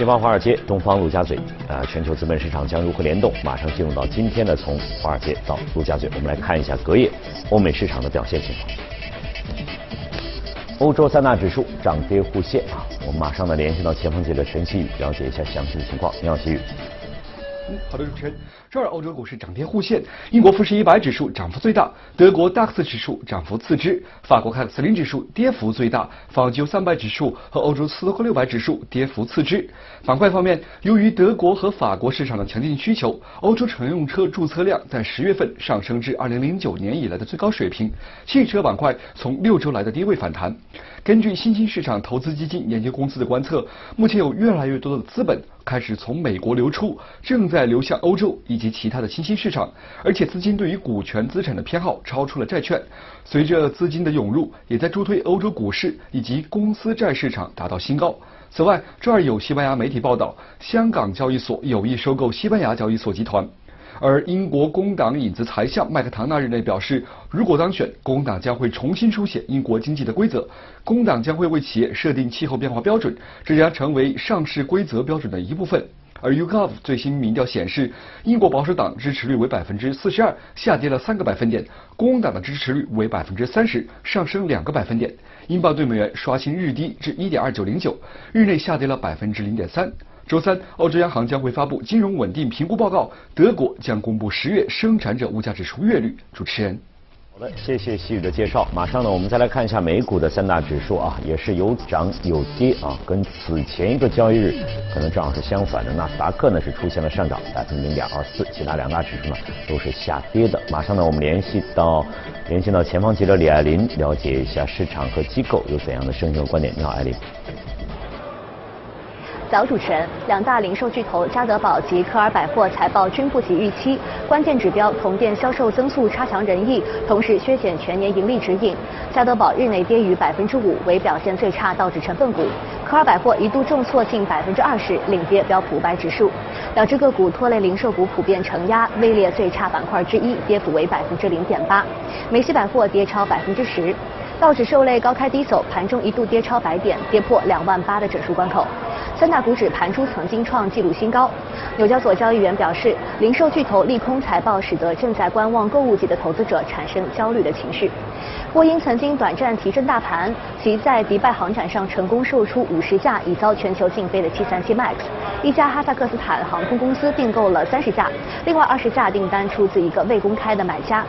前方华尔街，东方陆家嘴，啊，全球资本市场将如何联动？马上进入到今天的从华尔街到陆家嘴，我们来看一下隔夜欧美市场的表现情况。欧洲三大指数涨跌互现啊，我们马上呢联系到前方记者陈曦宇，了解一下详细的情况。你好，曦宇。好的，主持人。周二，欧洲股市涨跌互现，英国富时一百指数涨幅最大，德国 DAX 指数涨幅次之，法国 CAC 四零指数跌幅最大，法国三百指数和欧洲斯托克六百指数跌幅次之。板块方面，由于德国和法国市场的强劲需求，欧洲乘用车注册量在十月份上升至二零零九年以来的最高水平，汽车板块从六周来的低位反弹。根据新兴市场投资基金研究公司的观测，目前有越来越多的资本开始从美国流出，正在流向欧洲以及其他的新兴市场，而且资金对于股权资产的偏好超出了债券。随着资金的涌入，也在助推欧洲股市以及公司债市场达到新高。此外，这儿有西班牙媒体报道，香港交易所有意收购西班牙交易所集团。而英国工党影子财相麦克唐纳日内表示，如果当选，工党将会重新书写英国经济的规则。工党将会为企业设定气候变化标准，这将成为上市规则标准的一部分。而 YouGov 最新民调显示，英国保守党支持率为百分之四十二，下跌了三个百分点；工党的支持率为百分之三十，上升两个百分点。英镑对美元刷新日低至一点二九零九，日内下跌了百分之零点三。周三，欧洲央行将会发布金融稳定评估报告。德国将公布十月生产者物价指数月率。主持人，好的，谢谢西宇的介绍。马上呢，我们再来看一下美股的三大指数啊，也是有涨有跌啊，跟此前一个交易日可能正好是相反的。纳斯达克呢是出现了上涨百分之零点二四，其他两大指数呢都是下跌的。马上呢，我们联系到联系到前方记者李爱林，了解一下市场和机构有怎样的声音和观点。你好，艾琳。早主持人，两大零售巨头家得宝及科尔百货财报均不及预期，关键指标同店销售增速差强人意，同时削减全年盈利指引。家得宝日内跌逾百分之五，为表现最差道指成分股。科尔百货一度重挫近百分之二十，领跌标普五百指数。两只个股拖累零售股普遍承压，位列最差板块之一，跌幅为百分之零点八。梅西百货跌超百分之十。道指受累高开低走，盘中一度跌超百点，跌破两万八的整数关口。三大股指盘中曾经创纪录新高。纽交所交易员表示，零售巨头利空财报，使得正在观望购物季的投资者产生焦虑的情绪。波音曾经短暂提振大盘，其在迪拜航展上成功售出五十架已遭全球禁飞的737 MAX，一家哈萨克斯坦航空公司订购了三十架，另外二十架订单出自一个未公开的买家。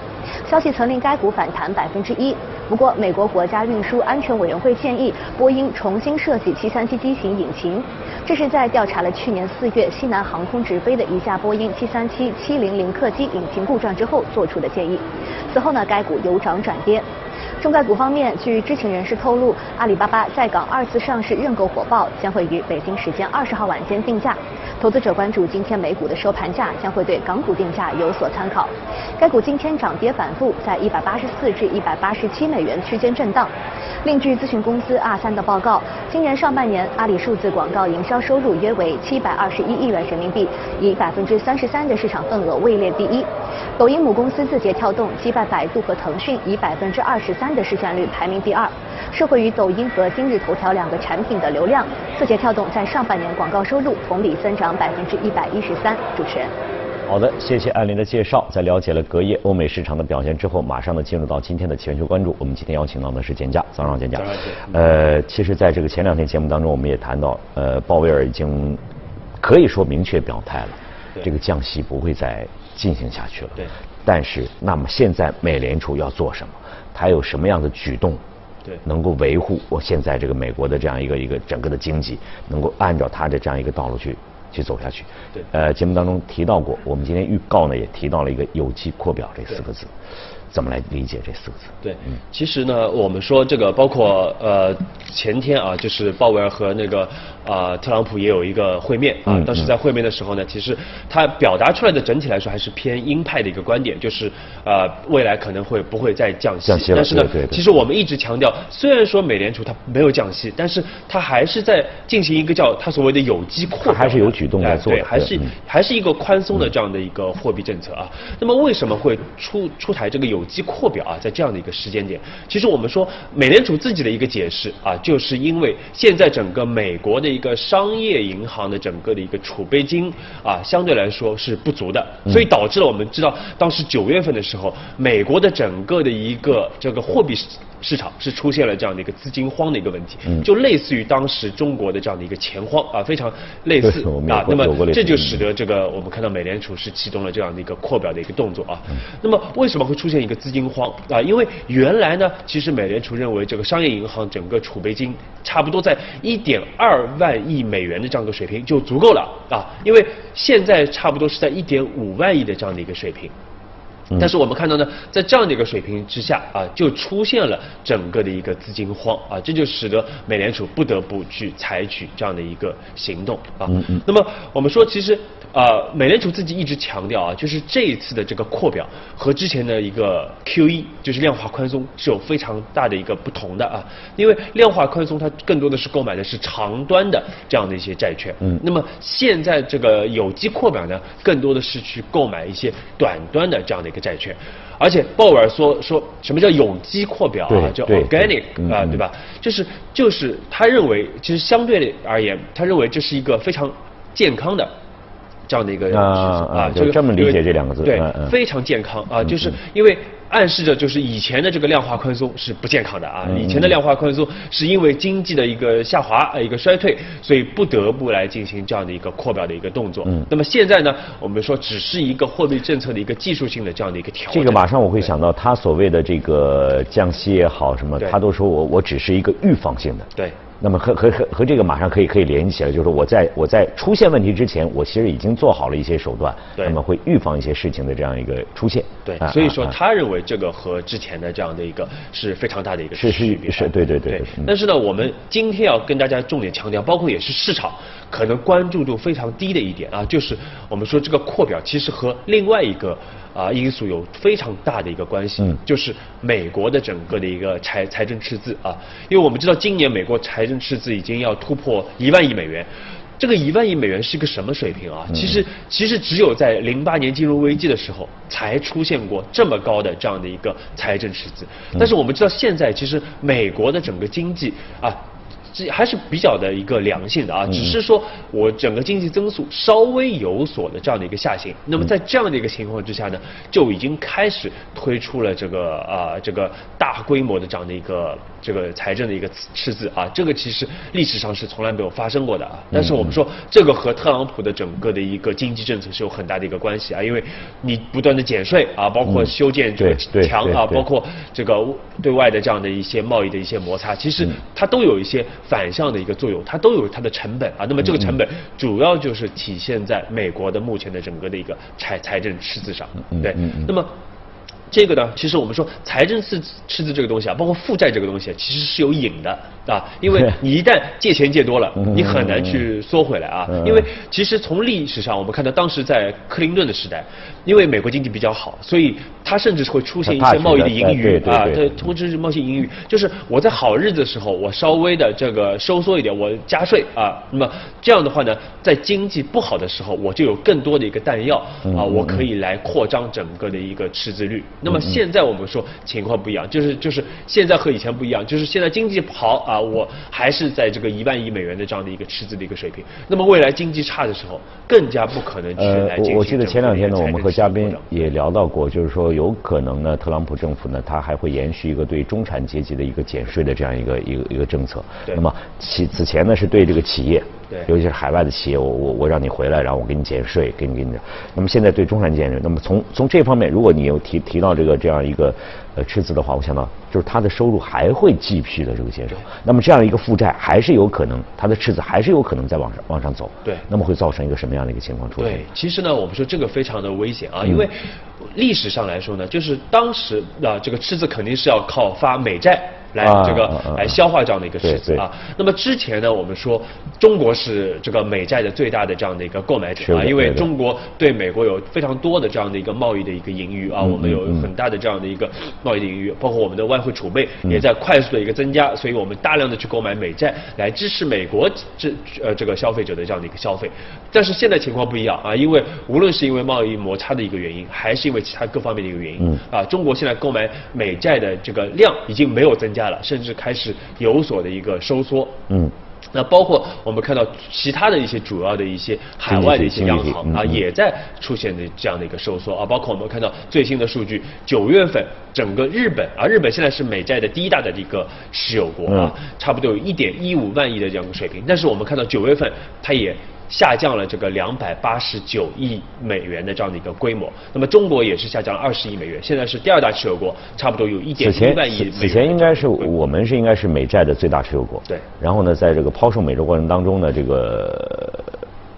消息曾令该股反弹百分之一。不过，美国国家运输安全委员会建议波音重新设计737机型引擎，这是在调查了去年四月西南航空直飞的一架波音737-700客机引擎故障之后做出的建议。此后呢，该股由涨转跌。中概股方面，据知情人士透露，阿里巴巴在港二次上市认购火爆，将会于北京时间二十号晚间定价。投资者关注今天美股的收盘价，将会对港股定价有所参考。该股今天涨跌反复，在一百八十四至一百八十七美元区间震荡。另据咨询公司 R 三的报告，今年上半年阿里数字广告营销收入约为七百二十一亿元人民币，以百分之三十三的市场份额位列第一。抖音母公司字节跳动击败百度和腾讯，以百分之二十三的市占率排名第二。受惠于抖音和今日头条两个产品的流量，字节跳动在上半年广告收入同比增长百分之一百一十三。主持人。好的，谢谢艾琳的介绍。在了解了隔夜欧美市场的表现之后，马上呢进入到今天的全球关注。我们今天邀请到的是简家，早上简家。呃，其实在这个前两天节目当中，我们也谈到，呃，鲍威尔已经可以说明确表态了，这个降息不会再进行下去了。对。但是，那么现在美联储要做什么？它有什么样的举动？对。能够维护我现在这个美国的这样一个一个整个的经济，能够按照它的这样一个道路去。去走下去。对，呃，节目当中提到过，我们今天预告呢也提到了一个有机扩表这四个字，怎么来理解这四个字？对，嗯，其实呢，我们说这个包括呃前天啊，就是鲍威尔和那个啊特朗普也有一个会面啊，当时在会面的时候呢，其实他表达出来的整体来说还是偏鹰派的一个观点，就是呃未来可能会不会再降息，降息但是呢，对对其实我们一直强调，虽然说美联储它没有降息，但是它还是在进行一个叫它所谓的有机扩表，还是有举动在做对，还是还是一个宽松的这样的一个货币政策啊。那么为什么会出出台这个有有机扩表啊，在这样的一个时间点，其实我们说美联储自己的一个解释啊，就是因为现在整个美国的一个商业银行的整个的一个储备金啊，相对来说是不足的，所以导致了我们知道当时九月份的时候，美国的整个的一个这个货币市场是出现了这样的一个资金荒的一个问题，就类似于当时中国的这样的一个钱荒啊，非常类似啊。那么这就使得这个我们看到美联储是启动了这样的一个扩表的一个动作啊。那么为什么会出现一个资金荒啊？因为原来呢，其实美联储认为这个商业银行整个储备金差不多在一点二万亿美元的这样一个水平就足够了啊。因为现在差不多是在一点五万亿的这样的一个水平。但是我们看到呢，在这样的一个水平之下啊，就出现了整个的一个资金荒啊，这就使得美联储不得不去采取这样的一个行动啊。那么我们说，其实。呃，美联储自己一直强调啊，就是这一次的这个扩表和之前的一个 QE，就是量化宽松是有非常大的一个不同的啊。因为量化宽松它更多的是购买的是长端的这样的一些债券，嗯，那么现在这个有机扩表呢，更多的是去购买一些短端的这样的一个债券。而且鲍威尔说说什么叫有机扩表啊，叫 organic 啊，对吧？就是就是他认为，其实相对而言，他认为这是一个非常健康的。这样的一个啊啊，就这么理解这两个字，对，非常健康啊，就是因为暗示着就是以前的这个量化宽松是不健康的啊，以前的量化宽松是因为经济的一个下滑呃一个衰退，所以不得不来进行这样的一个扩表的一个动作。嗯，那么现在呢，我们说只是一个货币政策的一个技术性的这样的一个调整。这个马上我会想到他所谓的这个降息也好什么，他都说我我只是一个预防性的。对。那么和和和和这个马上可以可以联系起来，就是我在我在出现问题之前，我其实已经做好了一些手段，那么会预防一些事情的这样一个出现。对，所以说他认为这个和之前的这样的一个是非常大的一个是是是，对对对。但是呢，我们今天要跟大家重点强调，包括也是市场可能关注度非常低的一点啊，就是我们说这个扩表其实和另外一个。啊，因素有非常大的一个关系，就是美国的整个的一个财财政赤字啊，因为我们知道今年美国财政赤字已经要突破一万亿美元，这个一万亿美元是一个什么水平啊？其实其实只有在零八年金融危机的时候才出现过这么高的这样的一个财政赤字，但是我们知道现在其实美国的整个经济啊。这还是比较的一个良性的啊，只是说我整个经济增速稍微有所的这样的一个下行。那么在这样的一个情况之下呢，就已经开始推出了这个啊这个大规模的这样的一个这个财政的一个赤字啊，这个其实历史上是从来没有发生过的啊。但是我们说这个和特朗普的整个的一个经济政策是有很大的一个关系啊，因为你不断的减税啊，包括修建这个墙啊，包括这个对外的这样的一些贸易的一些摩擦，其实它都有一些。反向的一个作用，它都有它的成本啊。那么这个成本主要就是体现在美国的目前的整个的一个财财政赤字上，对。那么。这个呢，其实我们说财政赤赤字这个东西啊，包括负债这个东西，其实是有瘾的啊，因为你一旦借钱借多了，你很难去缩回来啊。因为其实从历史上我们看到，当时在克林顿的时代，因为美国经济比较好，所以它甚至是会出现一些贸易的盈余啊，对，通知是贸易盈余，就是我在好日子的时候，我稍微的这个收缩一点，我加税啊，那么这样的话呢，在经济不好的时候，我就有更多的一个弹药啊，我可以来扩张整个的一个赤字率。那么现在我们说情况不一样，就是就是现在和以前不一样，就是现在经济好啊，我还是在这个一万亿美元的这样的一个赤字的一个水平。那么未来经济差的时候，更加不可能去来进行我记得前两天呢，我们和嘉宾也聊到过，就是说有可能呢，特朗普政府呢，他还会延续一个对中产阶级的一个减税的这样一个一个一个政策。那么其此前呢，是对这个企业。尤其是海外的企业，我我我让你回来，然后我给你减税，给你给你。那么现在对中产减税，那么从从这方面，如果你有提提到这个这样一个呃赤字的话，我想到就是他的收入还会继续的这个减少。那么这样一个负债还是有可能，他的赤字还是有可能再往上往上走。对。那么会造成一个什么样的一个情况出现？对，其实呢，我们说这个非常的危险啊，因为历史上来说呢，就是当时啊这个赤字肯定是要靠发美债。来啊这个来消化这样的一个赤字对对。啊。那么之前呢，我们说中国是这个美债的最大的这样的一个购买是者啊，因为中国对美国有非常多的这样的一个贸易的一个盈余啊，我们有很大的这样的一个贸易的盈余，包括我们的外汇储备也在快速的一个增加，所以我们大量的去购买美债来支持美国这呃这个消费者的这样的一个消费。但是现在情况不一样啊，因为无论是因为贸易摩擦的一个原因，还是因为其他各方面的一个原因啊，中国现在购买美债的这个量已经没有增加了，甚至开始有所的一个收缩。嗯。那包括我们看到其他的一些主要的一些海外的一些央行啊，也在出现的这样的一个收缩啊，包括我们看到最新的数据，九月份整个日本啊，日本现在是美债的第一大的一个持有国啊，差不多有一点一五万亿的这样一个水平，但是我们看到九月份它也。下降了这个两百八十九亿美元的这样的一个规模，那么中国也是下降了二十亿美元，现在是第二大持有国，差不多有一点一万亿美元。此前应该是我们是应该是美债的最大持有国。对然后呢，在这个抛售美债过程当中呢，这个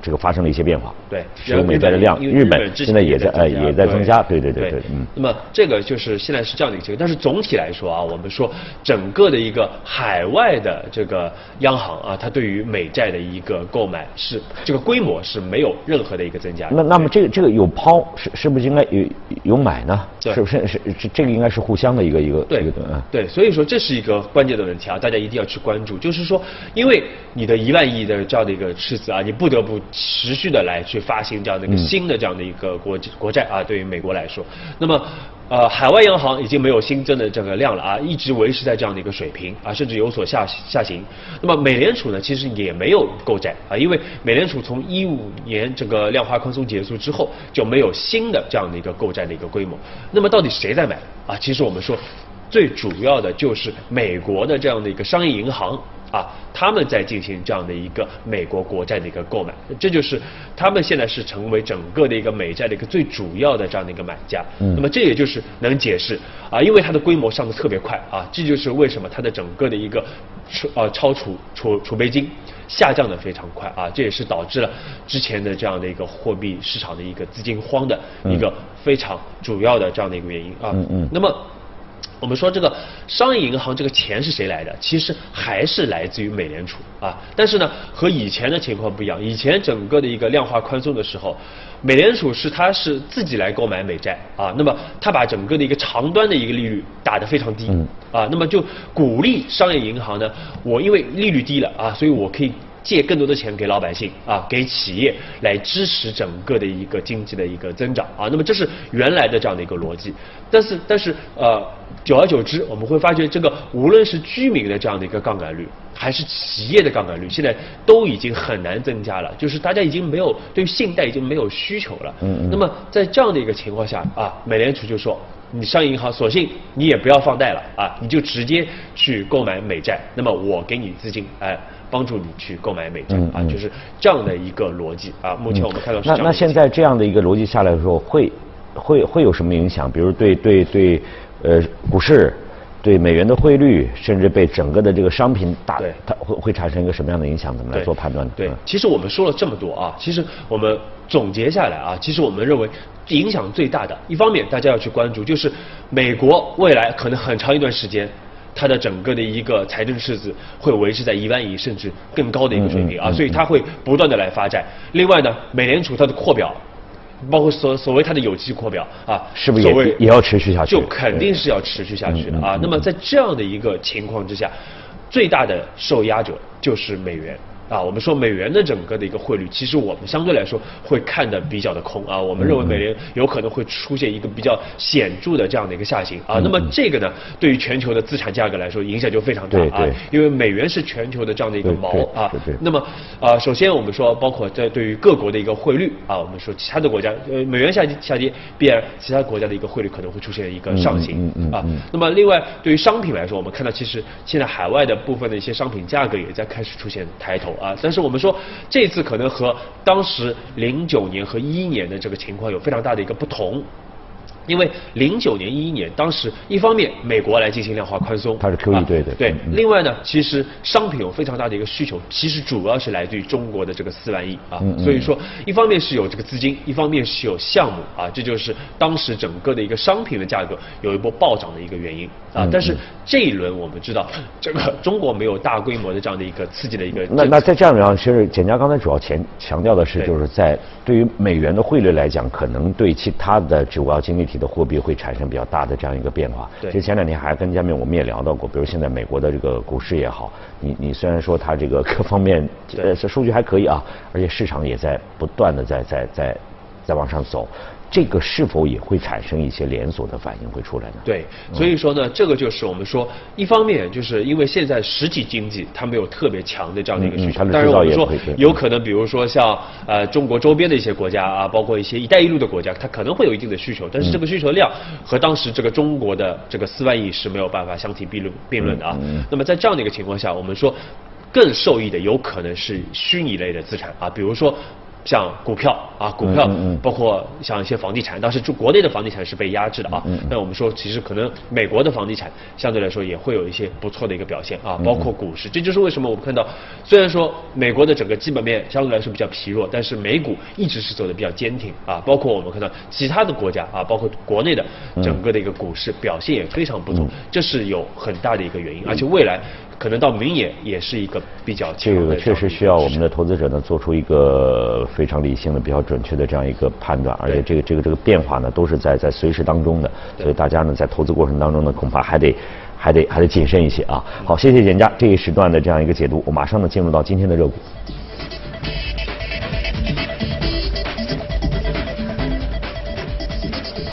这个发生了一些变化。对，石油美债的量，日本现在也在呃也在增加。对对对对，嗯。那么这个就是现在是这样的一个情况，但是总体来说啊，我们说整个的一个海外的这个央行啊，它对于美债的一个购买是这个规模是没有任何的一个增加。那那么这个这个有抛是是不是应该有有买呢？对是不是是这这个应该是互相的一个一个对一个嗯。对，所以说这是一个关键的问题啊，大家一定要去关注。就是说，因为你的一万亿的这样的一个赤字啊，你不得不持续的来去发行这样的一个新的这样的一个国国债啊，对于美国来说，那么。呃，海外央行已经没有新增的这个量了啊，一直维持在这样的一个水平啊，甚至有所下下行。那么美联储呢，其实也没有购债啊，因为美联储从一五年这个量化宽松结束之后，就没有新的这样的一个购债的一个规模。那么到底谁在买啊？其实我们说。最主要的就是美国的这样的一个商业银行啊，他们在进行这样的一个美国国债的一个购买，这就是他们现在是成为整个的一个美债的一个最主要的这样的一个买家。嗯那么这也就是能解释啊，因为它的规模上的特别快啊，这就是为什么它的整个的一个储呃超储储储备金下降的非常快啊，这也是导致了之前的这样的一个货币市场的一个资金荒的一个非常主要的这样的一个原因啊。嗯嗯那么。我们说这个商业银行这个钱是谁来的？其实还是来自于美联储啊。但是呢，和以前的情况不一样。以前整个的一个量化宽松的时候，美联储是它是自己来购买美债啊。那么它把整个的一个长端的一个利率打得非常低啊。那么就鼓励商业银行呢，我因为利率低了啊，所以我可以。借更多的钱给老百姓啊，给企业来支持整个的一个经济的一个增长啊。那么这是原来的这样的一个逻辑，但是但是呃，久而久之，我们会发觉这个无论是居民的这样的一个杠杆率，还是企业的杠杆率，现在都已经很难增加了，就是大家已经没有对信贷已经没有需求了。嗯嗯那么在这样的一个情况下啊，美联储就说。你商业银行索性你也不要放贷了啊，你就直接去购买美债，那么我给你资金，哎，帮助你去购买美债啊，就是这样的一个逻辑啊。目前我们看到是这那那现在这样的一个逻辑下来的时候，会会会有什么影响？比如对对对，呃，股市。对美元的汇率，甚至被整个的这个商品打对，它会会产生一个什么样的影响？怎么来做判断呢？对嗯，其实我们说了这么多啊，其实我们总结下来啊，其实我们认为影响最大的，一方面大家要去关注，就是美国未来可能很长一段时间。它的整个的一个财政赤字会维持在一万亿甚至更高的一个水平啊，所以它会不断的来发债。另外呢，美联储它的扩表，包括所所谓它的有机扩表啊，是不是也也要持续下去就肯定是要持续下去的。啊那么在这样的一个情况之下，最大的受压者就是美元。啊，我们说美元的整个的一个汇率，其实我们相对来说会看的比较的空啊。我们认为美元有可能会出现一个比较显著的这样的一个下行啊。那么这个呢，对于全球的资产价格来说影响就非常大啊因为美元是全球的这样的一个锚啊。那么啊，首先我们说，包括在对于各国的一个汇率啊，我们说其他的国家，呃，美元下跌下跌，必然其他国家的一个汇率可能会出现一个上行啊嗯。那么另外，对于商品来说，我们看到其实现在海外的部分的一些商品价格也在开始出现抬头啊。但是我们说这次可能和当时零九年和一一年的这个情况有非常大的一个不同。因为零九年、一一年，当时一方面美国来进行量化宽松，它是 QE 对的对嗯。嗯另外呢，其实商品有非常大的一个需求，其实主要是来自于中国的这个四万亿啊嗯，嗯所以说一方面是有这个资金，一方面是有项目啊，这就是当时整个的一个商品的价格有一波暴涨的一个原因啊嗯。但是这一轮我们知道，这个中国没有大规模的这样的一个刺激的一个那那在这样上，其实简家刚才主要强强调的是，就是在对于美元的汇率来讲，可能对其他的主要经济体的货币会产生比较大的这样一个变化。对其实前两天还跟嘉宾我们也聊到过，比如现在美国的这个股市也好，你你虽然说它这个各方面呃数据还可以啊，而且市场也在不断的在在在在往上走，这个是否也会产生一些连锁的反应会出来呢？对，所以说呢，这个就是我们说，一方面就是因为现在实体经济它没有特别强的这样的一个需求但是我们说有可能，比如说像呃中国周边的一些国家啊，包括一些“一带一路”的国家，它可能会有一定的需求，但是这个需求量和当时这个中国的这个四万亿是没有办法相提并论并论的啊。那么在这样的一个情况下，我们说更受益的有可能是虚拟类的资产啊，比如说。像股票啊，股票包括像一些房地产，当时就国内的房地产是被压制的啊。那我们说，其实可能美国的房地产相对来说也会有一些不错的一个表现啊，包括股市。这就是为什么我们看到，虽然说美国的整个基本面相对来说比较疲弱，但是美股一直是走的比较坚挺啊。包括我们看到其他的国家啊，包括国内的整个的一个股市表现也非常不错，这是有很大的一个原因，而且未来可能到明年也是一个比较这个确实需要我们的。的投资者呢做出一个非常理性的、比较准确的这样一个判断，而且这个这个这个变化呢都是在在随时当中的，所以大家呢在投资过程当中呢恐怕还得还得还得谨慎一些啊。好，谢谢简家这一时段的这样一个解读，我马上呢进入到今天的热股。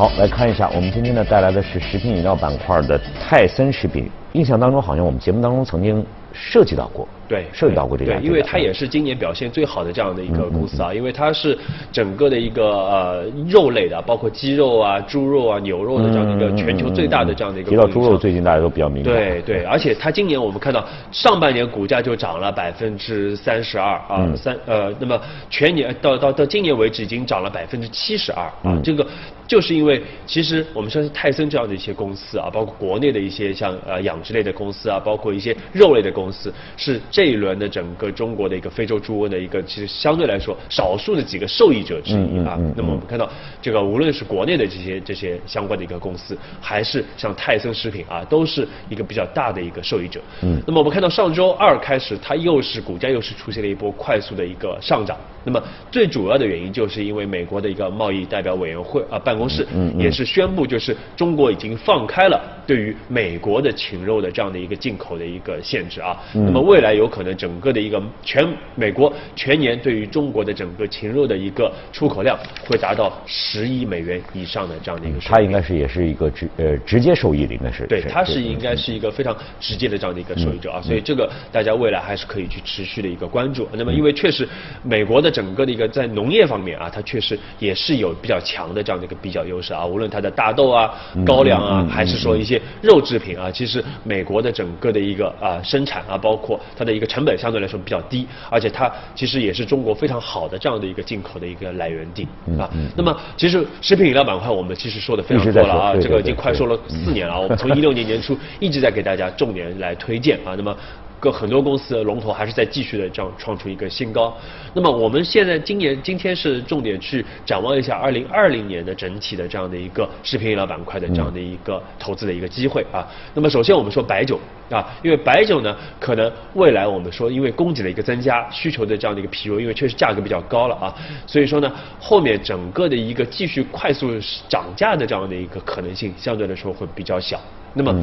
好，来看一下，我们今天呢带来的是食品饮料板块的泰森食品。印象当中，好像我们节目当中曾经涉及到过，对，涉及到过这家对，因为它也是今年表现最好的这样的一个公司啊，因为它是整个的一个呃肉类的，包括鸡肉啊、猪肉啊、牛肉的这样的一个全球最大的这样的一个提到猪肉，最近大家都比较敏感。对对，而且它今年我们看到上半年股价就涨了百分之三十二啊，嗯。三呃，那么全年到到到今年为止已经涨了百分之七十二啊，嗯。这个就是因为其实我们像是泰森这样的一些公司啊，包括国内的一些像呃养殖类的公司啊，包括一些肉类的公司，是这一轮的整个中国的一个非洲猪瘟的一个其实相对来说少数的几个受益者之一啊。那么我们看到这个无论是国内的这些这些相关的一个公司，还是像泰森食品啊，都是一个比较大的一个受益者。嗯那么我们看到上周二开始，它又是股价又是出现了一波快速的一个上涨。那么最主要的原因就是因为美国的一个贸易代表委员会啊办公室也是宣布，就是中国已经放开了对于美国的禽肉的这样的一个进口的一个限制啊。嗯那么未来有可能整个的一个全美国全年对于中国的整个禽肉的一个出口量会达到十亿美元以上的这样的一个。它应该是也是一个直呃直接受益的，应该是。对，它是嗯应该是一个非常直接的这样的一个受益者啊，所以这个大家未来还是可以去持续的一个关注。那么因为确实美国的整个的一个在农业方面啊，它确实也是有比较强的这样的一个比较优势啊，无论它的大豆啊、高粱啊，还是说一些肉制品啊，其实美国的整个的一个啊生产啊，包括它的一个成本相对来说比较低，而且它其实也是中国非常好的这样的一个进口的一个来源地啊。那么其实食品饮料板块我们其实说的非常多了啊，这个已经快说了四年了啊，我们从一六年年初一直在给大家重点来推荐啊，那么。各很多公司的龙头还是在继续的这样创出一个新高。那么我们现在今年今天是重点去展望一下二零二零年的整体的这样的一个食品饮料板块的这样的一个投资的一个机会啊。那么首先我们说白酒啊，因为白酒呢，可能未来我们说因为供给的一个增加，需求的这样的一个疲弱，因为确实价格比较高了啊，所以说呢，后面整个的一个继续快速涨价的这样的一个可能性相对来说会比较小。那么。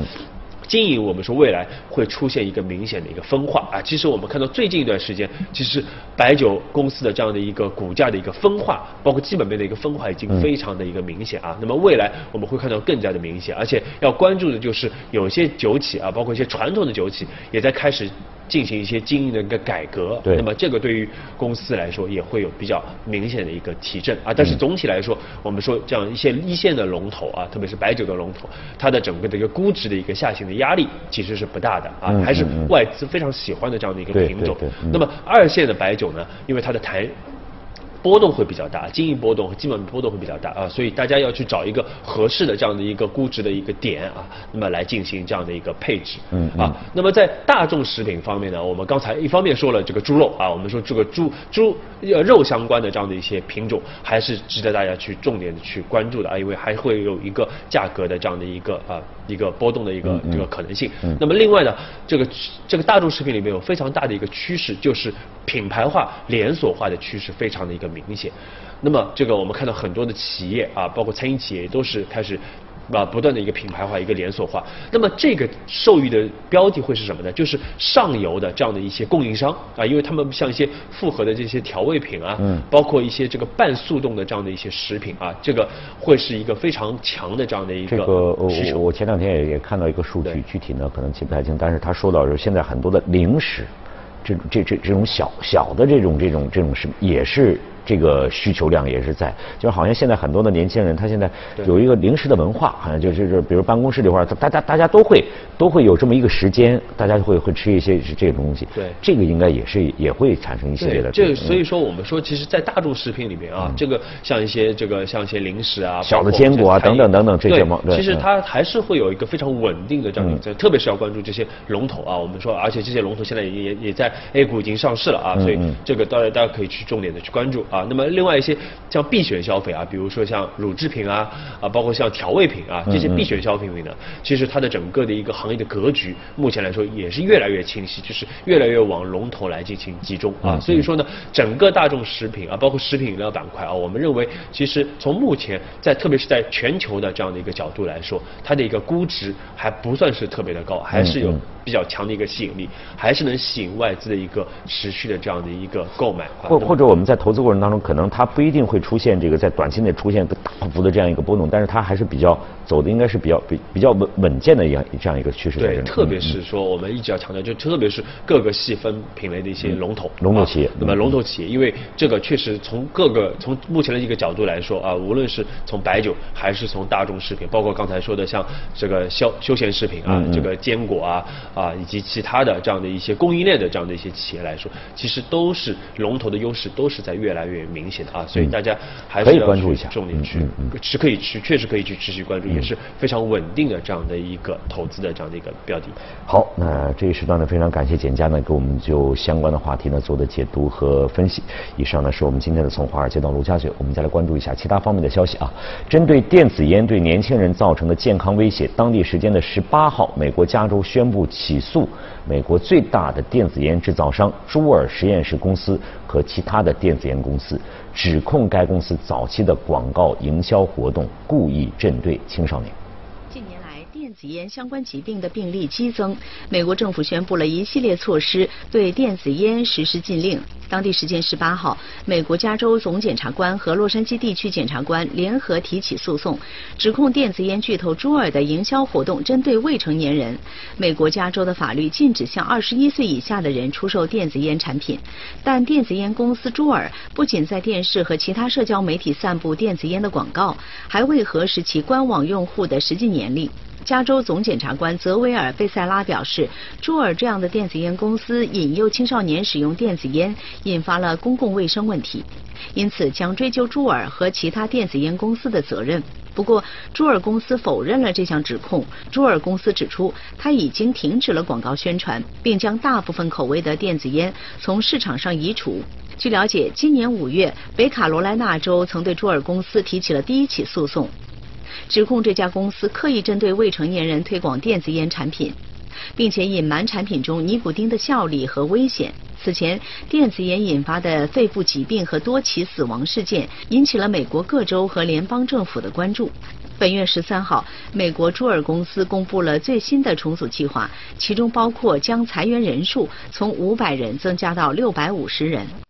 经营我们说未来会出现一个明显的一个分化啊，其实我们看到最近一段时间，其实白酒公司的这样的一个股价的一个分化，包括基本面的一个分化已经非常的一个明显啊。那么未来我们会看到更加的明显，而且要关注的就是有些酒企啊，包括一些传统的酒企也在开始。进行一些经营的一个改革，对那么这个对于公司来说也会有比较明显的一个提振啊。但是总体来说，我们说这样一些一线的龙头啊，特别是白酒的龙头，它的整个的一个估值的一个下行的压力其实是不大的啊，嗯还是外资非常喜欢的这样的一个品种。那么二线的白酒呢，因为它的谈波动会比较大，经营波动和基本面波动会比较大啊，所以大家要去找一个合适的这样的一个估值的一个点啊，那么来进行这样的一个配置。嗯啊，那么在大众食品方面呢，我们刚才一方面说了这个猪肉啊，我们说这个猪猪呃肉相关的这样的一些品种，还是值得大家去重点的去关注的啊，因为还会有一个价格的这样的一个啊一个波动的一个这个可能性。那么另外呢，这个这个大众食品里面有非常大的一个趋势，就是品牌化、连锁化的趋势非常的一个明显。那么这个我们看到很多的企业啊，包括餐饮企业都是开始。啊，不断的一个品牌化、一个连锁化，那么这个受益的标的会是什么呢？就是上游的这样的一些供应商啊，因为他们像一些复合的这些调味品啊，嗯包括一些这个半速冻的这样的一些食品啊，这个会是一个非常强的这样的一个这个我。我前两天也也看到一个数据，具体呢可能记不太清，但是他说到是现在很多的零食，这这这这种小小的这种这种这种是也是这个需求量也是在，就是好像现在很多的年轻人他现在有一个零食的文化，好像就是就是比如办公室里边儿，大家大家都会都会有这么一个时间，大家会会吃一些这个东西，对。这个应该也是也会产生一系列的，这嗯所以说我们说，其实，在大众食品里面啊，这个像一些这个像一些零食啊，小的坚果啊等等等等这些嘛其实嗯它还是会有一个非常稳定的这样的，特别是要关注这些龙头啊。我们说，而且这些龙头现在也也也在 A 股已经上市了啊，所以嗯。这个大家大家可以去重点的去关注啊。那么另外一些像必选消费啊，比如说像乳制品啊啊，包括像调味品啊这些必选消费品呢，其实它的整个的一个行业的格局，目前来说也是越来越清晰，就是越来越往龙头来进行集中啊。所以说呢，整个大众食品啊，包括食品饮料板块啊，我们认为其实从目前在特别是在全球的这样的一个角度来说，它的一个估值还不算是特别的高，还是有比较强的一个吸引力，还是能吸引外资的一个持续的这样的一个购买啊。或或者我们在投资过程当中，可能它不一定会出现这个在短期内出现大幅的这样一个波动，但是它还是比较走的应该是比较比比较稳稳健的一样这样一个趋势对，特别嗯是说我们一直要强调，就特别是各个细分品类的一些龙头、啊龙头企业那么嗯。龙头企业，因为这个确实从各个从目前的一个角度来说啊，无论是从白酒还是从大众食品，包括刚才说的像这个消休闲食品啊，嗯嗯。这个坚果啊啊以及其他的这样的一些供应链的这样的一些企业来说，其实都是龙头的优势都是在越来越明显的啊，所以大家还嗯可以是要去关注一下重点去是可以去确实可以去持续关注，也是非常稳定的这样的一个投资的这样的一个标的。好，那这一时段呢，非常感谢简家呢给我们就相关的话题呢做的解读和分析。以上呢是我们今天的从华尔街到陆家嘴，我们再来关注一下其他方面的消息啊。针对电子烟对年轻人造成的健康威胁，当地时间的十八号，美国加州宣布起诉美国最大的电子烟制造商朱尔实验室公司和其他的电子烟公司，指控该公司早期的广告营销活动故意针对青少年。电子烟相关疾病的病例激增，美国政府宣布了一系列措施，对电子烟实施禁令。当地时间十八号，美国加州总检察官和洛杉矶地区检察官联合提起诉讼，指控电子烟巨头朱尔的营销活动针对未成年人。美国加州的法律禁止向二十一岁以下的人出售电子烟产品，但电子烟公司朱尔不仅在电视和其他社交媒体散布电子烟的广告，还未核实其官网用户的实际年龄。加州总检察官泽维尔·贝塞拉表示，朱尔这样的电子烟公司引诱青少年使用电子烟，引发了公共卫生问题，因此将追究朱尔和其他电子烟公司的责任。不过，朱尔公司否认了这项指控。朱尔公司指出，它已经停止了广告宣传，并将大部分口味的电子烟从市场上移除。据了解，今年五月，北卡罗来纳州曾对朱尔公司提起了第一起诉讼。指控这家公司刻意针对未成年人推广电子烟产品，并且隐瞒产品中尼古丁的效力和危险。此前，电子烟引发的肺部疾病和多起死亡事件引起了美国各州和联邦政府的关注。本月十三号，美国朱尔公司公布了最新的重组计划，其中包括将裁员人数从五百人增加到六百五十人。